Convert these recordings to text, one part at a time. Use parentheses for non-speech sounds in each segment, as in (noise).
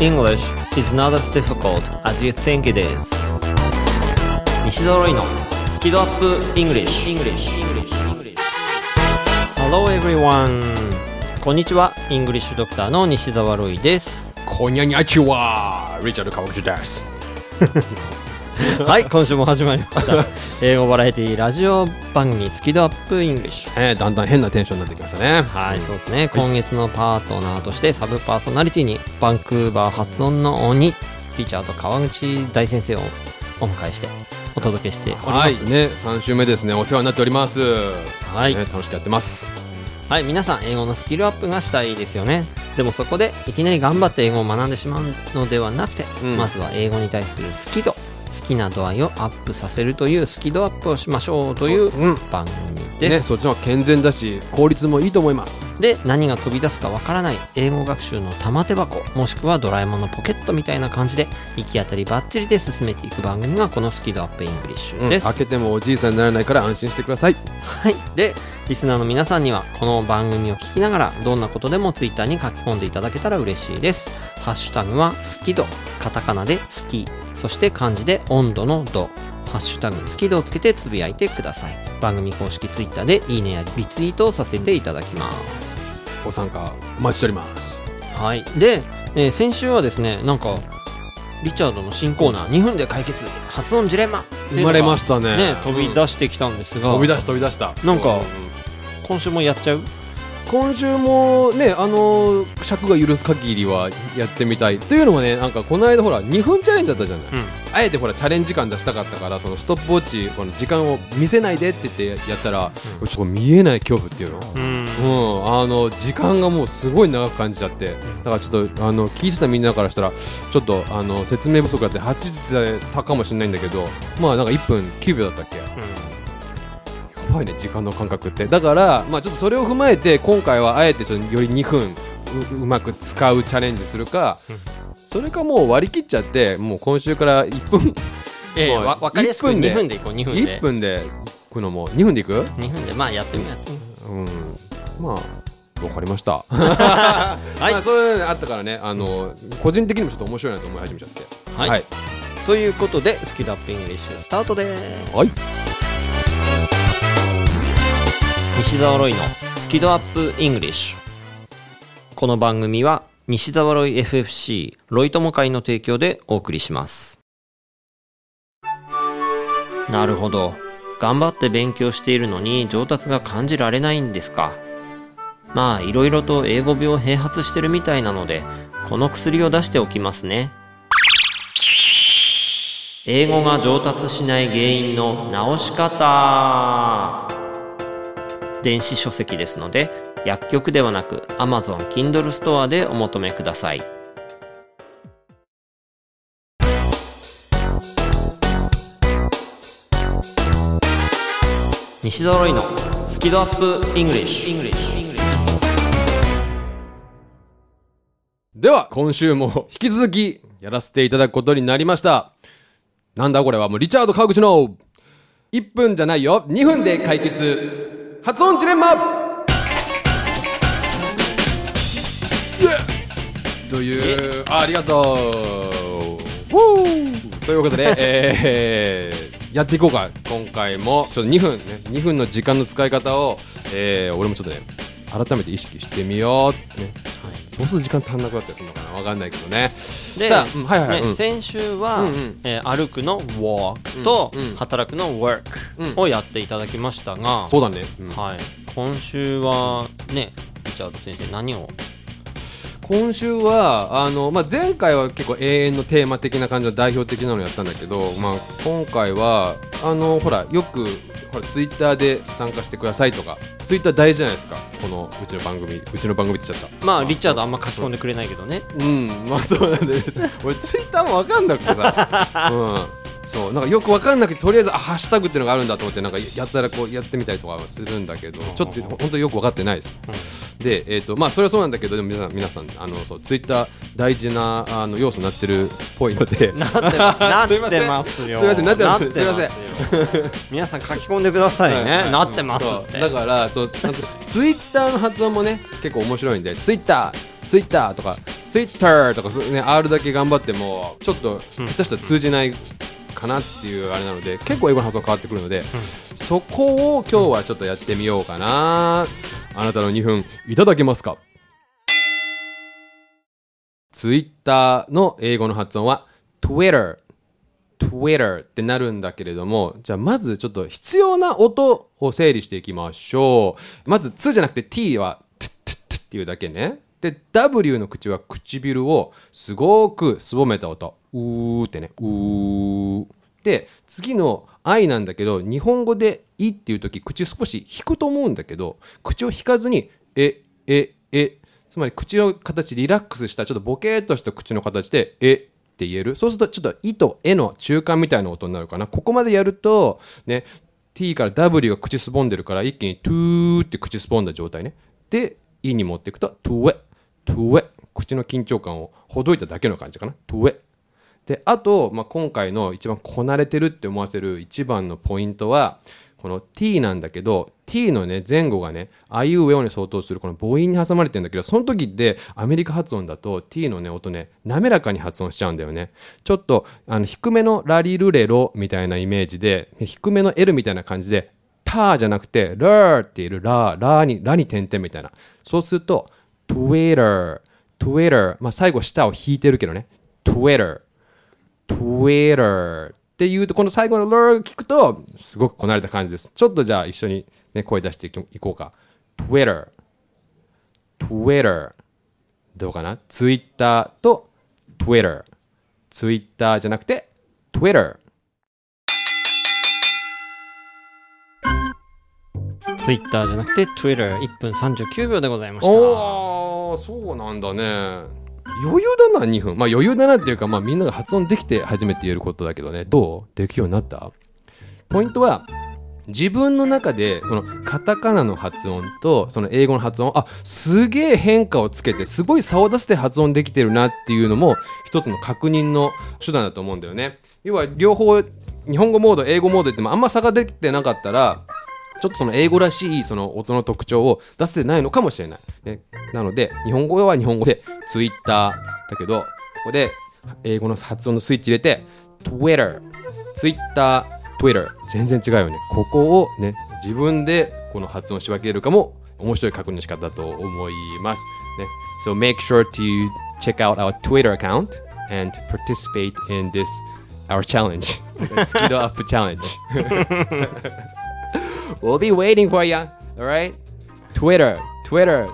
English is not as difficult as you think it is 西澤ロイのスキドアップ English, English. Hello everyone こんにちは English ドクターの西澤ロイですこんにゃにゃちはリチャード川口です (laughs) はい今週も始まりました。(laughs) 英語バラエティラジオ番組スキドアップ English えー、だんだん変なテンションになってきましたね。はい、そうですね。今月のパートナーとしてサブパーソナリティにバンクーバー発音の鬼リチャード川口大先生をお迎えしてお届けしておりまはい。すね3週目ですね。お世話になっております。はい、ね、楽しくやってます。はい、皆さん英語のスキルアップがしたいですよね。でもそこでいきなり頑張って英語を学んでしまうのではなくて、うん。まずは英語に対する好き度好きな度合いをアップさせるというスキドアップをしましょうというそう。うん。番組です、ねそっちの方が健全だし効率もいいと思います。で何が飛び出すかわからない英語学習の玉手箱もしくはドラえもんのポケットみたいな感じで行き当たりばっちりで進めていく番組がこのスキドアップイングリッシュです、開けてもおじいさんにならないから安心してください。はい。でリスナーの皆さんにはこの番組を聞きながらどんなことでもツイッターに書き込んでいただけたら嬉しいです。ハッシュタグは好き度カタカナで好きそして漢字で温度の度。ハッシュタグ好き度をつけてつぶやいてください。番組公式ツイッターでいいねやリツイートをさせていただきます。ご参加お待ちしております。はい、で、えー先週はですねなんかリチャードの新コーナー2分で解決発音ジレンマ。生まれまししたね。ね飛び出してきたんですが、飛び出し飛び出した。なんかう今週もやっちゃう？今週もねあの尺が許す限りはやってみたい。というのもねなんかこの間ほら2分チャレンジだったじゃない、うん。あえてほらチャレンジ感出したかったからそのストップウォッチこの時間を見せないでって言ってやったら、ちょっと見えない恐怖っていうの、うん。うん、あの時間がもうすごい長く感じちゃって。だからちょっとあの聞いてたみんなからしたらちょっとあの説明不足だって走ってたかもしれないんだけどまあなんか1分9秒だったっけやばいね時間の感覚って。だからまあちょっとそれを踏まえて今回はあえてちょっとより2分ううまく使うチャレンジするか、それかもう割り切っちゃってもう今週から1分えわ分かりやすく1分で2分でいこう2分で。1分で行くのも2分でいく？2分でまあやってみようう。ん。まあわかりました。(laughs) (laughs) はい。まあ、そういうのあったからねあの、個人的にもちょっと面白いなと思い始めちゃって。はい。はい、ということでスキルアップイングリッシュスタートです。はい西澤ロイのスキドアップイングリッシュ。この番組は西澤ロイ FFC ロイ友会の提供でお送りします。なるほど。頑張って勉強しているのに上達が感じられないんですか。まあいろいろと英語病併発してるみたいなのでこの薬を出しておきますね。英語が上達しない原因の直し方。電子書籍ですので薬局ではなく Amazon Kindle ストアでお求めください。西ドロイのスキドアップイングリッシュでは今週も引き続きやらせていただくことになりました。なんだこれはもうリチャード川口の。1分じゃないよ。2分で解決発音ジレンマ。というあありがとう。ということで、(laughs) えーやっていこうか。今回もちょっと2分ね2分の時間の使い方を、えー俺もちょっとね改めて意識してみよう、ね。そうすると時間足んなくなったりするのかな？わかんないけどね。でさあ、うんはいはいはい、ねうん。先週は、うんうん。えー歩くの walk と、うんうん。働くの work うん。をやっていただきましたが、そうだね、うん。はい、今週はねリチャード先生何を今週はあの、まあ、前回は結構永遠のテーマ的な感じの代表的なのやったんだけど、まあ、今回はあのほらよくほらツイッターで参加してくださいとかツイッター大事じゃないですかこのうちの番組うちの番組って言っちゃった。まあリチャードあんま書き込んでくれないけどね。うんまあそうなんだよ。俺ツイッターも分かんなくてさ、(laughs) うん、そうなんかよく分かんなくてとりあえずあハッシュタグっていうのがあるんだと思ってなんかやったらこうやってみたりとかはするんだけどちょっと本当によく分かってないです、でえっ、とまあそれはそうなんだけどでも皆さん皆さんあのそうツイッター大事なあの要素になってるっぽいので。(laughs) なってます。(laughs) なってますよ。すいません。なってます。なすいません。よ (laughs) 皆さん書き込んでくださいね、はい。なってますだからそうなんかツイッターの発音もね結構面白いんでツイッターツイッターとか Twitter とかすね R だけ頑張ってもちょっと下手したら通じないかなっていうあれなので結構英語の発音変わってくるので、そこを今日はちょっとやってみようかな。あなたの2分いただけますか？Twitter の英語の発音は Twitter Twitter ってなるんだけれどもじゃあまずちょっと必要な音を整理していきましょう。まず「つ」じゃなくて「t」は「t」「t」っていうだけね。で W の口は唇をすごくすぼめた音うーってねうー。で次の「I」なんだけど日本語で「い」っていう時口少し引くと思うんだけど口を引かずに「えええ」つまり口の形リラックスしたちょっとボケーっとした口の形で「え」って言える。そうするとちょっと「い」と「え」の中間みたいな音になるかな。ここまでやるとね T から W が口すぼんでるから一気に「トゥー」って口すぼんだ状態ね。で「い」に持っていくと「トゥエ」「トゥエ」口の緊張感をほどいただけの感じかな「トゥエ」であと、まあ、今回の一番こなれてるって思わせる一番のポイントはこの t なんだけど t のね前後がねあいうえおに相当するこの母音に挟まれてるんだけどその時ってアメリカ発音だと t のね音ね滑らかに発音しちゃうんだよね。ちょっとあの低めのラリルレロみたいなイメージで低めの L みたいな感じでターじゃなくてラーっているラーラーにラに点々みたいな。そうすると Twitter Twitter まあ最後舌を引いてるけどね。Twitter Twitter っていうとこの最後の l 聞くとすごくこなれた感じです。ちょっとじゃあ一緒に、ね、声出していこうか。Twitter Twitter どうかな？Twitter と Twitter Twitter じゃなくて Twitter Twitter じゃなくて Twitter1 分39秒でございました。おーそうなんだね。余裕だな2分。まあ余裕だなっていうかまあみんなが発音できて初めて言えることだけどね。どう？できるようになった？ポイントは自分の中でそのカタカナの発音とその英語の発音あすげえ変化をつけてすごい差を出して発音できてるなっていうのも一つの確認の手段だと思うんだよね。要は両方日本語モード英語モードってもあんま差ができてなかったらちょっとその英語らしいその音の特徴を出せてないのかもしれない。ね、なので、日本語は日本語で Twitter だけど、ここで英語の発音のスイッチ入れて Twitter、Twitter、Twitter 全然違うよね。ここをね、自分でこの発音し分けるかも面白い確認の仕方だと思います。ね、so make sure to check out our Twitter account and participate in this our challenge. Skido up challenge. We'll be waiting for you. Alright? Twitter, Twitter.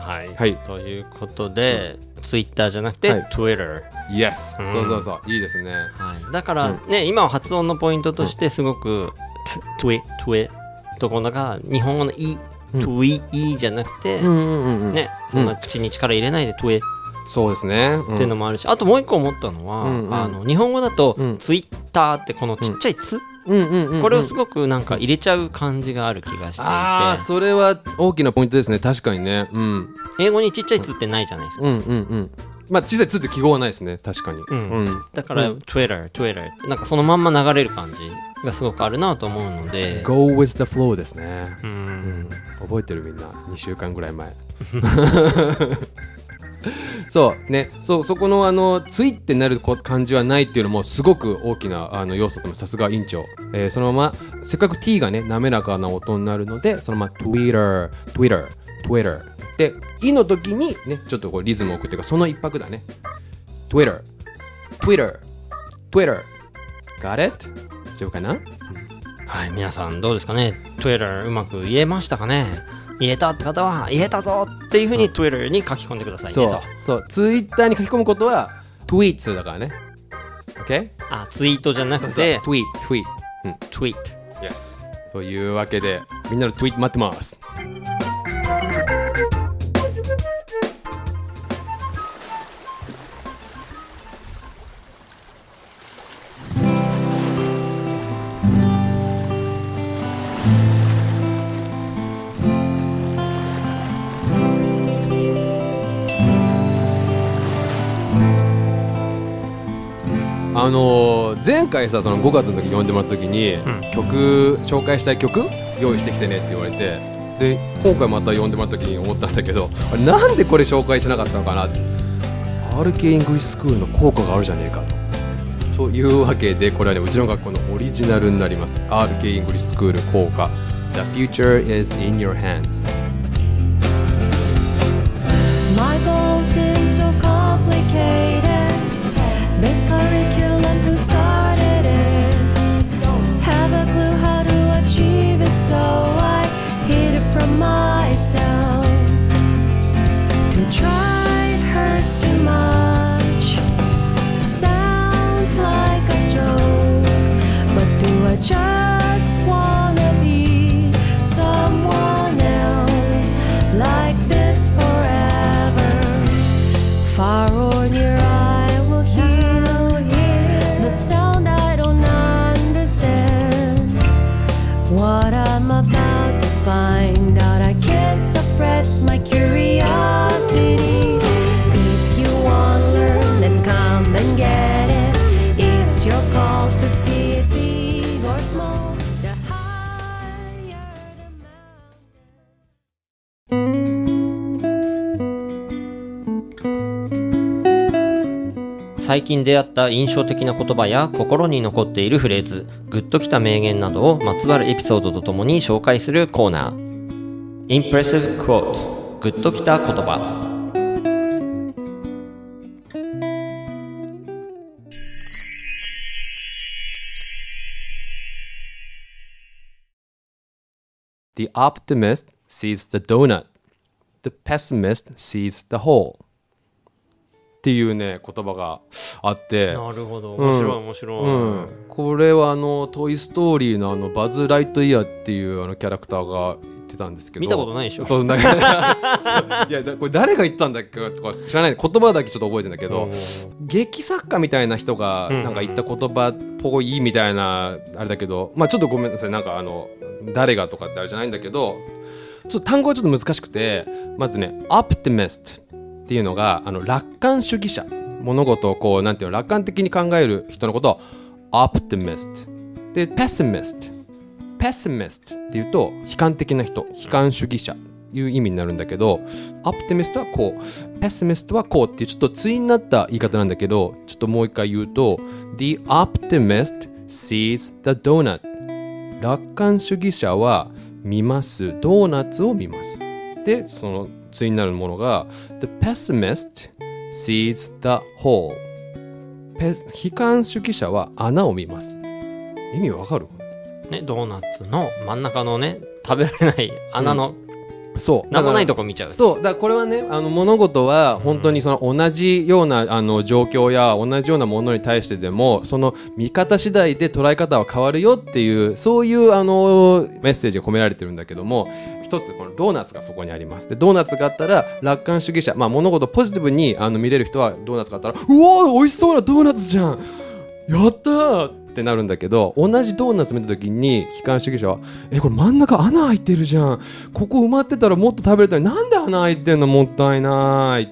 はい、はいということで、Twitter じゃなくて、はい Twitter Yes. うんそうそうそう。いいですね。はい、だからね、今は発音のポイントとしてすごく「トゥエ」「トゥエ」ところが日本語の「い」「トゥイ」「い」じゃなくて、うんうんうん。ね、そんな口に力入れないで「トゥエ」っそうですね。ていうのもあるし、あともう一個思ったのは、うんうんあの日本語だとうん「ツイッター」ってこのちっちゃい「つ」うんうんうんうん。これをすごくなんか入れちゃう感じがある気がしていて、ああ、それは大きなポイントですね。確かにね。うん。英語にちっちゃい「つ」ってないじゃないですか。うんうんうん。まあ、小さい「つ」って記号はないですね。確かに。うんうん。だから、Twitter、Twitter なんかそのまんま流れる感じがすごくあるなと思うので、Go with the flow ですね。う、うんん。覚えてるみんな。2週間ぐらい前。(laughs) (laughs) そうねそうそこのあのついってなる感じはないっていうのもすごく大きなあの要素ともさすが院長、えーそのまませっかく T がね滑らかな音になるのでそのまま Twitter Twitter Twitter で「い」の時にねちょっとこうリズムを置くっていうか。その一拍だね。Twitter Twitter Twitter Got it? 大丈夫かな？はい、皆さんどうですかね？Twitter うまく言えましたかね？言えたって方は言えたぞっていうふうに Twitter に書き込んでくださいそうねと。そうツイッターに書き込むことは Tweets だからね。OK? あ、ツイートじゃなくて、そうそう。Tweet Tweet Tweet。Yes というわけでみんなのツイート待ってますあのー前回さその5月の時呼んでもらった時に、ん。曲紹介したい曲用意してきてねって言われてで今回また呼んでもらった時に思ったんだけどあれなんでこれ紹介しなかったのかな？って RK イングリッシュスクールの効果があるじゃねえかと。というわけでこれはねうちの学校のオリジナルになります。RK イングリッシュスクール効果。The future is in your hands. My goals seem so complicated. This curriculum, myself. To try hurts too much. Sounds like a joke, but do I just wanna be someone else like this forever? Far or near, I will hear the sound I don't understand. What I'm about to find 最近出会った印象的な言葉や心に残っているフレーズ、グッときた名言などをまつわるエピソードとともに紹介するコーナー。Impressive Quote グッときた言葉。The optimist sees the donut. The pessimist sees the hole. っていうね言葉があってなるほど。面白い面白うん、これはあの「トイ・ストーリー」のあのバズ・ライトイヤーっていうあのキャラクターがてたんですけど見たことないでしょ。そうなんか (laughs) そう。いやだこれ誰が言ったんだっけとか知らない。言葉だけちょっと覚えてんだけど、劇作家みたいな人がうん。なんか言った言葉っぽいみたいなあれだけどまあちょっとごめんなさい。なんかあの誰がとかってあれじゃないんだけどちょっと単語はちょっと難しくてまずね「optimist」っていうのがあの楽観主義者。物事をこうなんていうの楽観的に考える人のことを optimist で pessimist pessimist っていうと悲観的な人悲観主義者いう意味になるんだけど optimist はこう pessimist はこうっていうちょっと対になった言い方なんだけどちょっともう一回言うと the optimist sees the donut. 楽観主義者は見ます。ドーナツを見ます。でその対になるものが the pessimist sees the hole. 悲観主義者は穴を見ます。意味わかる？ね、ドーナツの真ん中のね、食べられない穴の、そう。なんもないととこ見ちゃう。そう。だからこれはねあの物事は本当にその同じようなあの状況や同じようなものに対してでもその見方次第で捉え方は変わるよっていうそういうあのメッセージが込められてるんだけども一つこのドーナツがそこにあります。でドーナツがあったら楽観主義者、まあ、物事をポジティブにあの見れる人はドーナツがあったらうわー美味しそうなドーナツじゃん。やったーってなるんだけど同じドーナツ見た時に悲観主義者は「えこれ真ん中穴開いてるじゃん。ここ埋まってたらもっと食べれたのになんで穴開いてんのもったいない」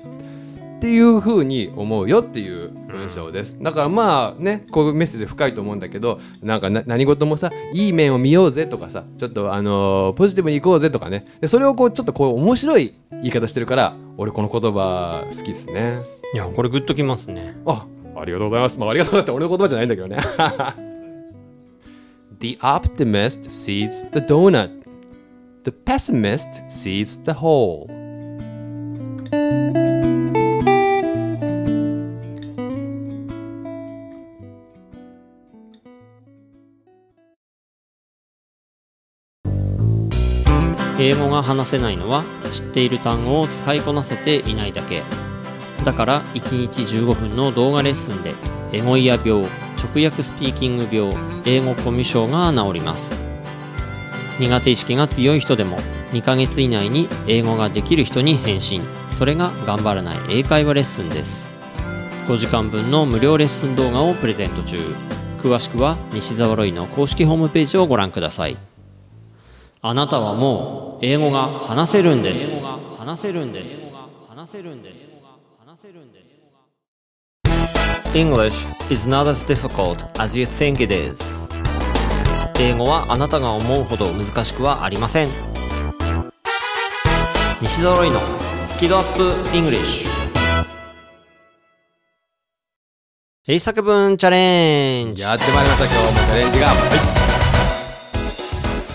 っていう風に思うよっていう文章です。だからまあねこういうメッセージ深いと思うんだけどなんかな何事もさいい面を見ようぜとかさちょっとあのーポジティブにいこうぜとかね。でそれをこうちょっとこう面白い言い方してるから俺この言葉好きですね。いや、これグッときますね。あ、ありがとうございます。まあ、ありがとうございますって俺の言葉じゃないんだけどね。(laughs) the optimist sees the donut. The pessimist sees the hole. 英語が話せないのは知っている単語を使いこなせていないだけだから1日15分の動画レッスンでエゴイヤ病直訳スピーキング病英語コミュ障が治ります苦手意識が強い人でも2ヶ月以内に英語ができる人に返信それが頑張らない英会話レッスンです5時間分の無料レッスン動画をプレゼント中詳しくは西澤ロイの公式ホームページをご覧くださいあなたはもう英語が話せるんです。話せるんです。話せるんです。せるんです。English is not as difficult as you think it is. 英語はあなたが思うほど難しくはありません。西澤ロイのスキドアップ English。英作文チャレンジやってまいりました今日もチャレンジがはい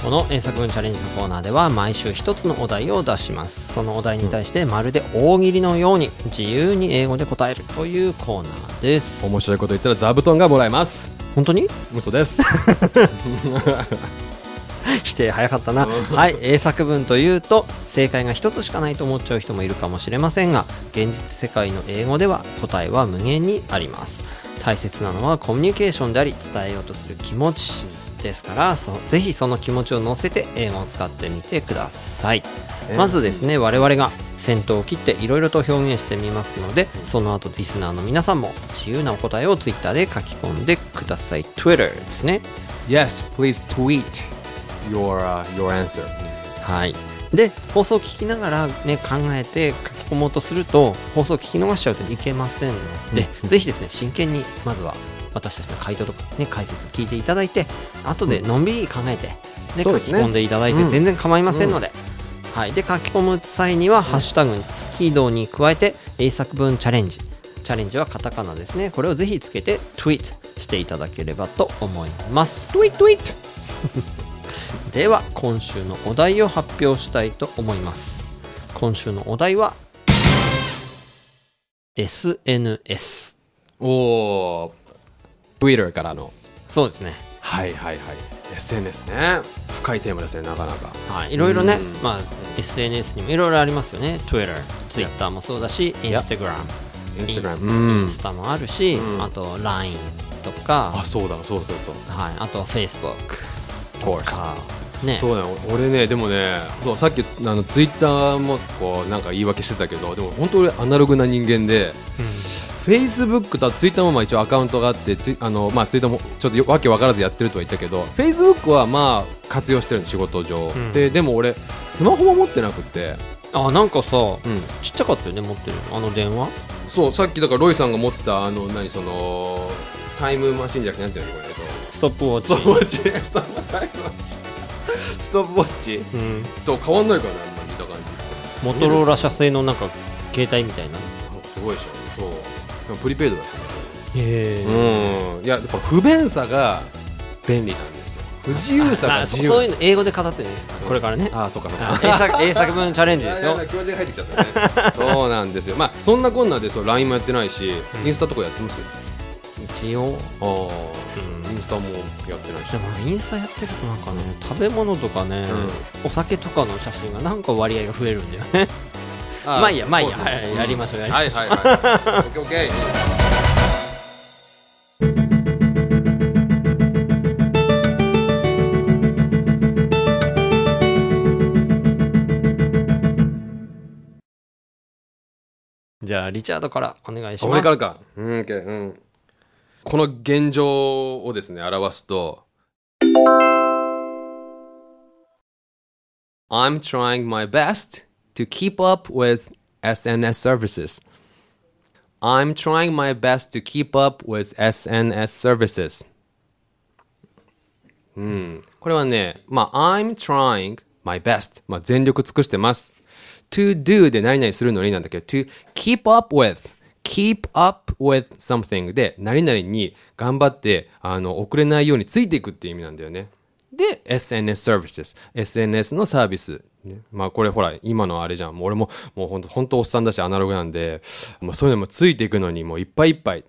この英作文チャレンジのコーナーでは毎週一つのお題を出します。そのお題に対してまるで大喜利のように自由に英語で答えるというコーナーです。面白いこと言ったら座布団がもらえます。本当に？嘘です。(laughs) 否定早かったな。はい英作文というと正解が一つしかないと思っちゃう人もいるかもしれませんが現実世界の英語では答えは無限にあります。大切なのはコミュニケーションであり伝えようとする気持ちですからそぜひその気持ちを乗せて英語を使ってみてください。まずですね我々が先頭を切っていろいろと表現してみますのでその後リスナーの皆さんも自由なお答えを Twitter で書き込んでください。Twitter ですね。Yes please tweet your,、uh, your answer. はい。で、放送を聞きながらね、考えて書き込もうとすると、放送を聞き逃しちゃうといけませんので、ぜひですね、真剣に、まずは私たちの回答とかね、解説聞いていただいて、後でのんびり考えて、で書き込んでいただいてうん。全然構いませんので、はい。で、書き込む際には、ハッシュタグにスキードに加えて、英作文チャレンジ。チャレンジはカタカナですね。これをぜひつけて、ツイートしていただければと思います。tweet tweet! (laughs) では今週のお題を発表したいと思います。今週のお題は SNS おお Twitter からの。そうですね。はいはいはい。SNS ね。深いテーマですねなかなか。はいいろいろね、うん。まあ SNS にもいろいろありますよね。Twitter、Twitter もそうだし Instagram、Instagram インスタもあるし、うん。あと LINE とか。あそうだそうそうそうはい、あと Facebook とかね。そうだよ。俺ねでもねそうさっきあのツイッターもこうなんか言い訳してたけどでも本当俺アナログな人間で、フェイスブックとツイッターもまあ一応アカウントがあってツイあの、まあ、ツイッターもちょっとよわけ分からずやってるとは言ったけどフェイスブックはまあ活用してるの仕事上、ん。ででも俺スマホも持ってなくて、あなんかさ、うん、ちっちゃかったよね持ってるの。あの電話？そうさっきだからロイさんが持ってたあの何そのタイムマシンじゃなくてなんていうのこれえっと。ストップウォッチ。ストップウォッチ。ストップタイムマシンストップウォッチ。うん、と変わんないかなあんま見た感じ。モトローラ社製のなんか携帯みたいな。すごいでしょ。そうでもプリペイドだしねへえうん。いややっぱ不便さが便利なんですよ。不自由さが自由。そういうの英語で語ってね。これからね。ああそうかそうか。あ英作 (laughs) 英作文チャレンジですよ。気持ちが入ってきちゃったね。そうなんですよ。まあそんなこんなでそう LINE もやってないし、インスタとかやってますよ。一応。ああ、インスタもやってないし。でもインスタやってるとなんかね食べ物とかね、お酒とかの写真がなんか割合が増えるんだよねまあいいやまあいいや、はい、やりましょうやりましょう、はいはいはい。オッケーオッケー。じゃあリチャードからお願いします。俺からか。うん、OK うん。この現状をですね、表すと、I'm trying my best to keep up with SNS services. I'm trying my best to keep up with SNS services. うん。これはね、まあ、I'm trying my best. まあ、全力尽くしてます。to do で何々するのになんだけど、to keep up with keep up with something で何々に頑張ってあの遅れないようについていくっていう意味なんだよね。で、SNS services。SNS のサービス。ね、まあこれほら、今のあれじゃん。もう俺ももうほんと、ほんとおっさんだしアナログなんで、もうそういうのもついていくのにもういっぱいいっぱい。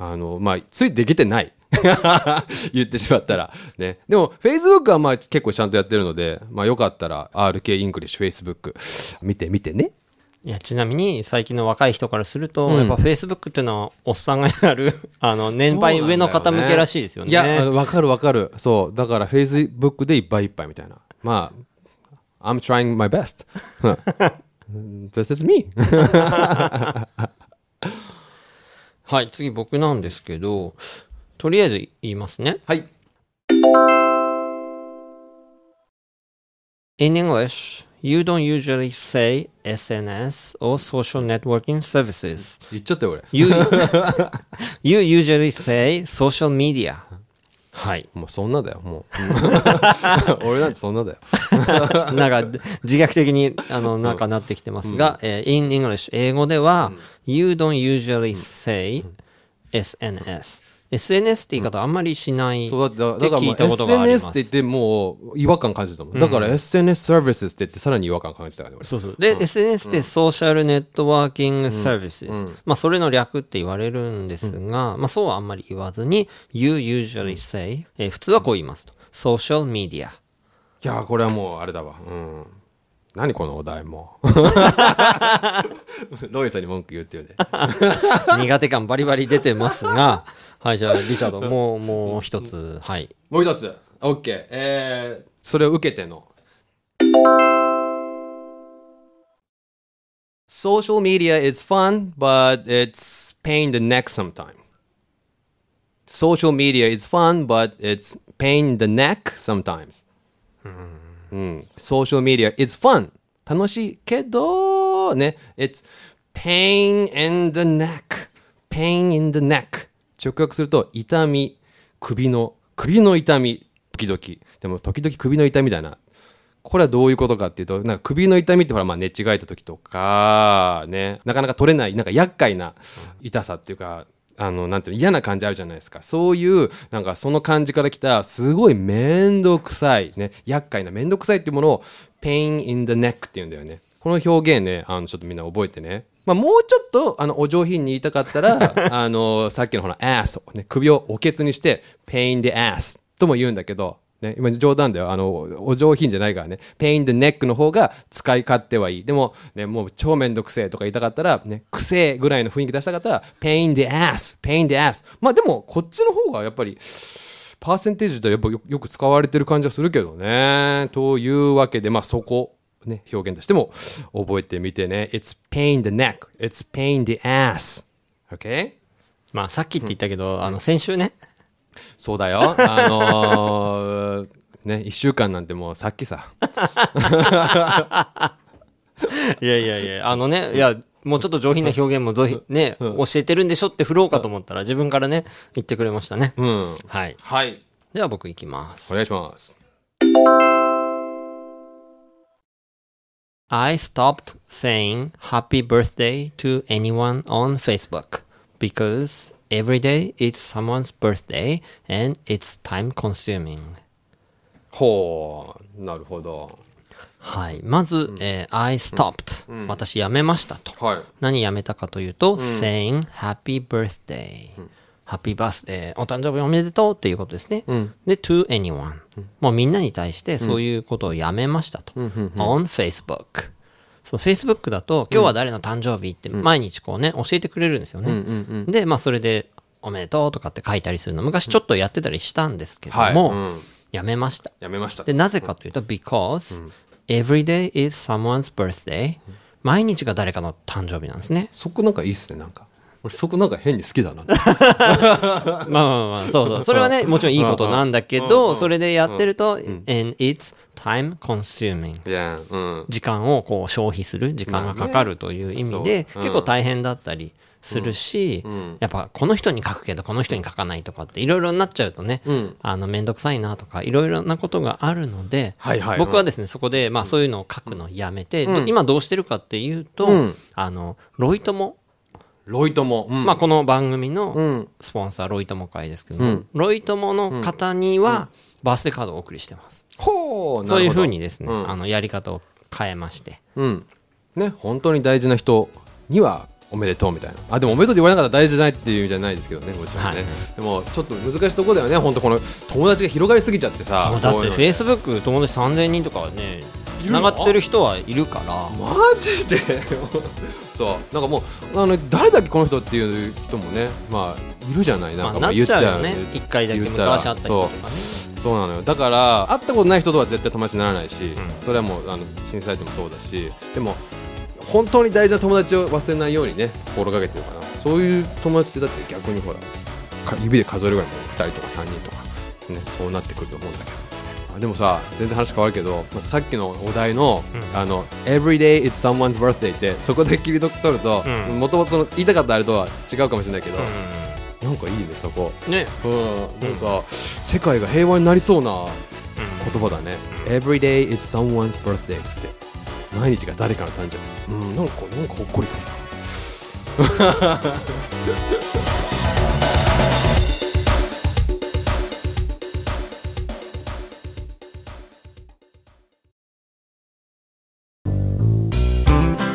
あの、まあ、ついていけてない。(laughs) 言ってしまったら。ね。でも、Facebook はまあ結構ちゃんとやってるので、まあよかったら RK English Facebook 見てみてね。いやちなみに最近の若い人からすると、やっぱフェイスブックっていうのはおっさんがやるあの年配上の方向けらしいですよねいや、わかるわかる。そう。だから Facebook でいっぱいいっぱいみたいな。まあ、I'm trying my best. (laughs) This is me. (laughs) はい次僕なんですけどとりあえず言いますねはい。 In English, you don't usually say SNS or social networking services. (laughs) 言っちゃったよ俺。 You, you usually say social media. はい。もうそんなだよ、もう。(laughs) 俺なんてそんなだよ。なんか自虐的にあのなんかなってきてますが、えー in English 英語では、you don't usually say SNS。SNS って言い方あんまりしない。そうだってだだからもう聞いたことがあります。SNS って言ってもう違和感感じてたもん、だから SNS services って言ってさらに違和感感じたからね俺。そうそう。で、SNS ってソーシャルネットワーキングサービスです。まあ、それの略って言われるんですが、まあ、そうはあんまり言わずに、you usually say、えー普通はこう言いますと。social media。いやーこれはもうあれだわ。うん。何このお題も。(laughs) ロイさんに文句言うっていうね。(laughs) 苦手感バリバリ出てますが、はい、じゃあ、リチャード、もう、もう一つ、はい。もう一つ OK えー、それを受けての Social media is fun, but it's pain in the neck sometimes. Social media is fun, but it's pain in the neck sometimes. うん、social media is fun 楽しいけどね it's pain in the neck pain in the neck 直訳すると痛み首の首の痛み時々。でも時々首の痛みだな。これはどういうことかっていうとなんか首の痛みってほらまあ寝違えた時とかね。なかなか取れないなんか厄介な痛さっていうかあのなんていうの嫌な感じあるじゃないですか。そういうなんかその感じから来たすごい面倒くさいね厄介な面倒くさいっていうものを pain in the neck っていうんだよね。この表現ねあのちょっとみんな覚えてねまあ、もうちょっとあのお上品に言いたかったら (laughs) あのさっきのほら ass をね首をおけつにして pain the ass とも言うんだけどね、今冗談だよ。あの、お上品じゃないからね。pain the neck の方が使い勝手はいい。でも、ね、もう超めんどくせえとか言いたかったら、ね、くせえぐらいの雰囲気出したかったら、pain the ass, pain the ass。まあでも、こっちの方がやっぱり、パーセンテージでやっぱよよく使われてる感じはするけどね。というわけで、まあそこ、ね、表現としても覚えてみてね。It's pain the neck, it's pain the ass. Okay? まあ、さっきって言ったけど、あの、先週ね、そうだよ。あのーね、一週間なんてもうさっきさ。(laughs) いやいやいや、あのね、いや、もうちょっと上品な表現もどうね、教えてるんでしょって振ろうかと思ったら、自分からね、言ってくれましたね。うん。はい。はい。では僕行きますお。願いします。I stopped saying happy birthday to anyone on Facebook because every day it's someone's birthday and it's time consuming. ほう、なるほど。はい。まず、えー I stopped、私やめましたと。はい。何やめたかというと、saying happy birthday、 happy birthday お誕生日おめでとうっていうことですね。で、to anyone、もうみんなに対してそういうことをやめましたと。on Facebook。そう Facebook だと、今日は誰の誕生日って毎日こうね、教えてくれるんですよね。で、まあそれで、おめでとうとかって書いたりするの、昔ちょっとやってたりしたんですけども、はいうんやめました。やめました。で、なぜかというと、because、every day is someone's birthday、毎日が誰かの誕生日なんですね。そこなんかいいっすね、なんか。俺そこなんか変に好きだな。(laughs) まあまあまあ、そうそう。それはね、もちろんいいことなんだけど、それでやってると、and it's time consuming。時間をこう消費する、時間がかかるという意味で、結構大変だったりするし、やっぱこの人に書くけどこの人に書かないとかっていろいろになっちゃうとね、あのめんどくさいなとかいろいろなことがあるので、僕はですね、そこでまあそういうのを書くのをやめて、今どうしてるかっていうと、うん。あの、ロイ友、ロイトも。うんまあ、この番組のんスポンサー、ロイ友会ですけども、ロイ友の方には、バースデーカードをお送りしてます。ほう、そういうふうに。にですね、うんあの、やり方を変えまして。うん。ね、本当に大事な人には、おめでとうみたいな。あ、でもおめでとうって言われなかったら大事じゃないっていう意味じゃないですけどね、もちろんね。はいでも、ちょっと難しいところだよね、本当この友達が広がりすぎちゃってさ。そうだって、こういうの Facebook 友達3000人とかはね、繋がってる人はいるから、マジで？そう。なんかもうあの誰だっけこの人っていう人もねまあいるじゃない。なんまあ、なっか言ちゃうよね。言。一回だけ昔会った人とかね。そう。そうなのよ。だから会ったことない人とは絶対友達にならないし、それはもうあの震災でもそうだしでも本当に大事な友達を忘れないようにね心がけてるかな。そういう友達ってだって逆にほらか指で数えるぐらいも2人とか3人とか。ねそうなってくると思うんだけど。あでもさ全然話変わるけどまあさっきのお題の「あの Every day it's someone's birthday」ってそこで切り取るとうん。もともと言いたかったあれとは違うかもしれないけど、なんかいいねそこ。うん。ね。うんなんか世界が平和になりそうな言葉だね、Every day is someone's birthday って。毎日が誰かの誕生日。うんなんかなんかほっこり。くるな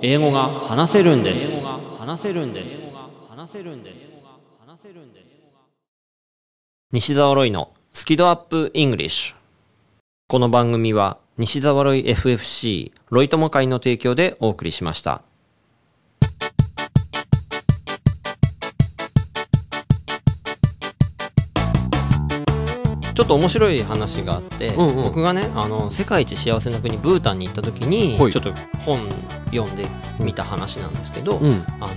英語が話せるんです。話せるんです。話せるんです。話せるんです。西澤ロイのスキドアップイングリッシュこの番組は西澤ロイ FFC ロイ友会の提供でお送りしましたちょっと面白い話があって、うんうん。僕がねあの世界一幸せな国ブータンに行った時にはい。ちょっと本読んで見た話なんですけど、うん。あの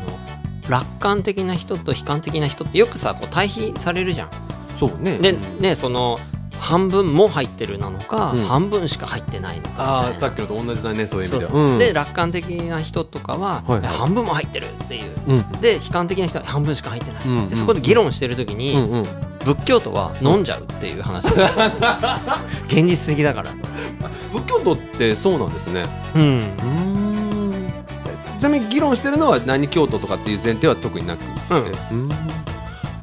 楽観的な人と悲観的な人ってよくさこう対比されるじゃん。そうね。でうんねその半分も入ってるなのか、うん。半分しか入ってないのかみたいな。ああさっきのと同じだねそういう意味では。そうそう、うん。で楽観的な人とかは、はいはい。半分も入ってるっていう。うん。で悲観的な人は半分しか入ってない、うん。でそこで議論してる時に、うんうん仏教徒は飲んじゃうっていう話。現実的だから。仏教徒ってそうなんですね。うん。うん。ちなみに議論してるのは何教徒とかっていう前提は特になくて、うん。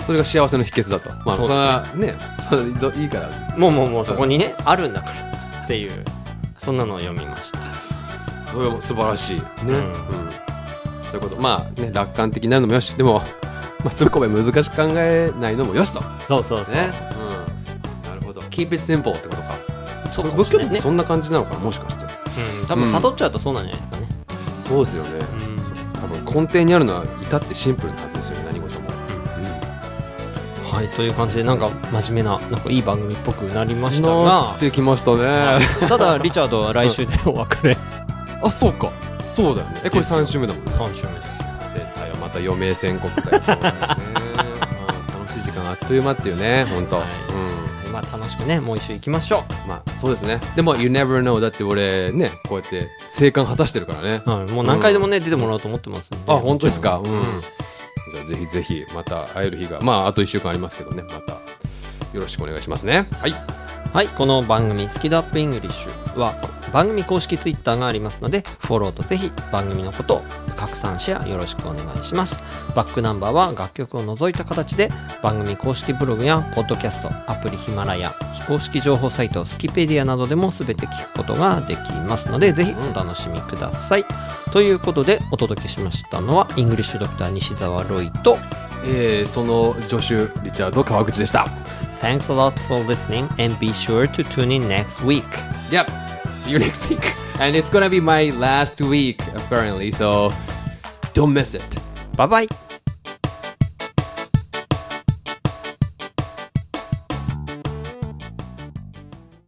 それが幸せの秘訣だと。まあそれはねそれどいいから。もうもうもうそこにねあるんだからっていうそんなのを読みました。素晴らしいね、うん。うん。そういうこと。まあね楽観的になるのもよし。でもまあつっこめ難しく考えないのもよしと。そうそうそう、ね、うん、なるほど。keep it simple ってことか。そうかも仏教ってそんな感じなのかなもしかして。うん、多分悟っちゃうとそうなんじゃないですかね、そうですよね、多分根底にあるのは至ってシンプルなはずですよね何事も、はいという感じでなんか真面目ななんかいい番組っぽくなりましたながってきましたね。ただリチャードは来週でお別れ。あそうか。そうだよね。えこれ3週目だもんね。3週目です。出た余命宣告だよね、うん楽しい時間あっという間っていうね本当、はい。うん。まあ楽しくねもう一周行きましょまあそうですね。でも You never know だって俺ねこうやって生還果たしてるからね。う、はい、もう何回でもね、出てもらおうと思ってますあ本当ですか？うん、うん。じゃあぜひぜひまた会える日がまああと1週間ありますけどね。またよろしくお願いしますね。はい。はい、この番組「スキドアップイングリッシュ」は番組公式ツイッターがありますのでフォローとぜひ番組のことを拡散シェアよろしくお願いします。バックナンバーは楽曲を除いた形で番組公式ブログやポッドキャストアプリヒマラヤ非公式情報サイトスキペディアなどでも全て聞くことができますのでぜひお楽しみください、ということでお届けしましたのはイングリッシュドクター西澤ロイとえー、その助手リチャード川口でした。Thanks a lot for listening and be sure to tune in next week. Yep. See you next week and it's gonna be my last week apparently so don't miss it. Bye bye